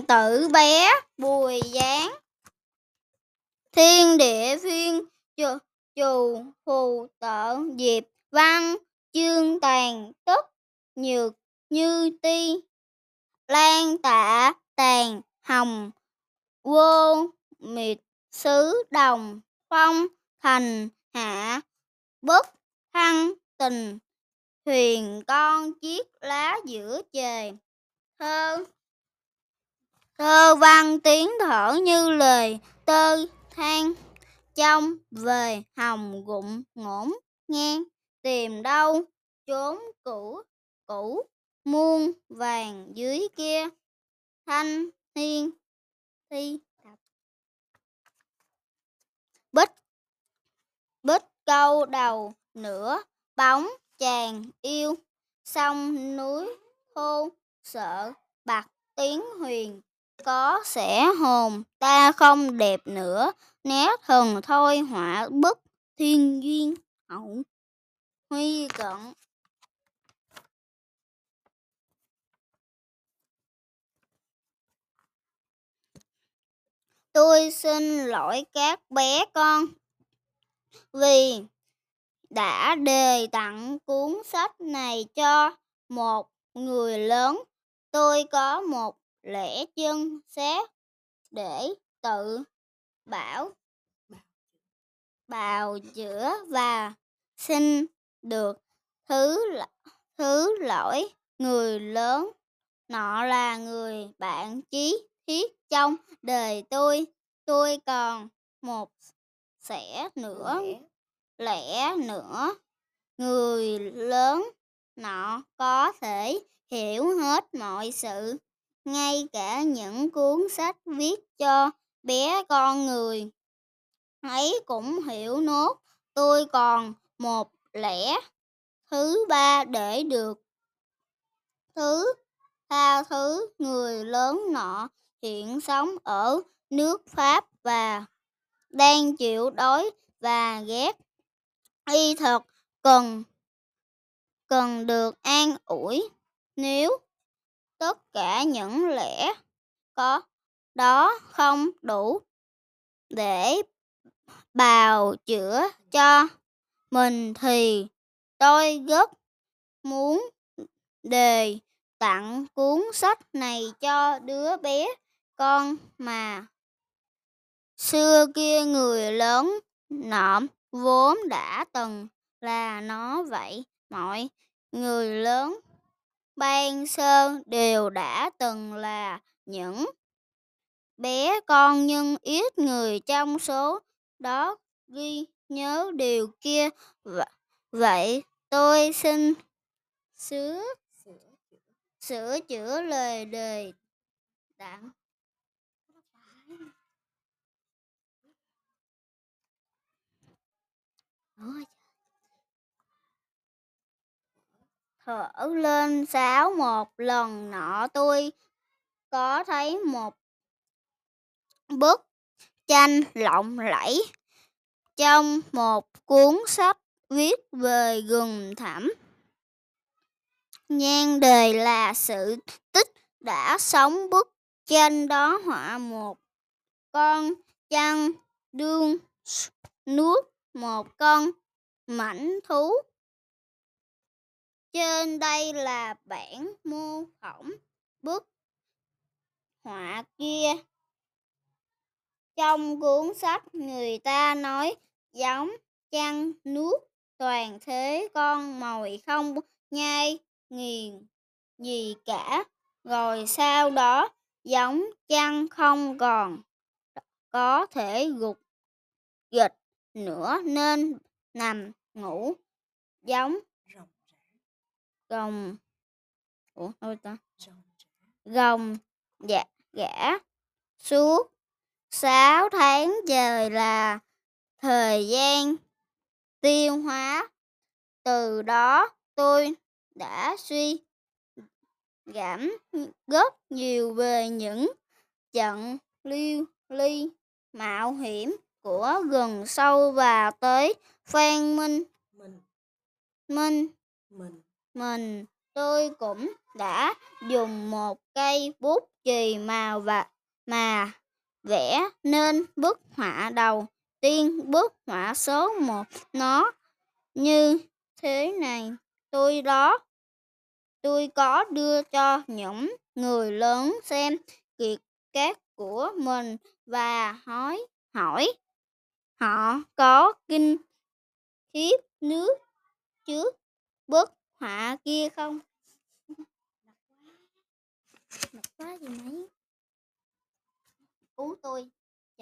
hoàng tử bé Bùi Giáng. Thiên địa phiên chù, chù phù tợ diệp văn chương tàn tức nhược như ti. Lan tạ tàn hồng vô miệt sứ đồng phong thành hạ bất thăng tình thuyền con chiếc lá giữa trời thơ thơ văn tiếng thở như lời, tơ than trong về hồng gụng ngỗng ngang, tìm đâu chốn cũ cũ muôn vàng dưới kia, thanh thiên thi bích bích câu đầu nửa, bóng chàng yêu, sông núi khô, sợ bạc tiếng huyền có sẽ hồn, ta không đẹp nữa. Né thần thôi, họa bức thiên duyên. Hậu huy cận. Tôi xin lỗi các bé con vì đã đề tặng cuốn sách này cho một người lớn. Tôi có một lẽ chân xét để tự bảo bào chữa và xin được thứ thứ lỗi người lớn. Nọ là người bạn chí thiết trong đời tôi. Tôi còn một sẽ nữa lẽ nữa. Người lớn nọ có thể hiểu hết mọi sự ngay cả những cuốn sách viết cho bé con người. Ấy cũng hiểu nốt, tôi còn một lẽ thứ ba để được thứ, tha thứ người lớn nọ hiện sống ở nước Pháp và đang chịu đói và ghét. Y thật cần cần được an ủi. Nếu tất cả những lẽ có đó không đủ để bào chữa cho mình thì tôi rất muốn đề tặng cuốn sách này cho đứa bé con mà xưa kia người lớn nọm vốn đã từng là nó vậy. Mọi người lớn ban sơn đều đã từng là những bé con nhưng ít người trong số đó ghi nhớ điều kia. Vậy tôi xin sửa sửa chữa lời đề tặng. Thở lên sáo một lần nọ tôi có thấy một bức tranh lộng lẫy trong một cuốn sách viết về rừng thẳm. Nhan đề là sự tích đã sống, bức tranh đó họa một con chăn đương nuốt một con mảnh thú. Trên đây là bản mô phỏng bức họa kia. Trong cuốn sách, người ta nói giống chăn nuốt toàn thế con mồi không nhai nghiền gì cả. Rồi sau đó giống chăn không còn có thể gục dịch nữa nên nằm ngủ giống gồng. Ủa thôi ta? Gồng dạ gã suốt sáu tháng trời là thời gian tiêu hóa. Từ đó tôi đã suy giảm rất nhiều về những trận lưu ly mạo hiểm của gần sâu và tới Phan Minh. Mình Minh. Mình mình, tôi cũng đã dùng một cây bút chì màu và, mà vẽ nên bức họa đầu tiên. Bức họa số 1 nó như thế này. Tôi đó, tôi có đưa cho những người lớn xem kiệt tác của mình và hỏi hỏi, họ có kinh khiếp nước trước bức họa kia không? Mệt quá. Gì mấy? Cứu tôi.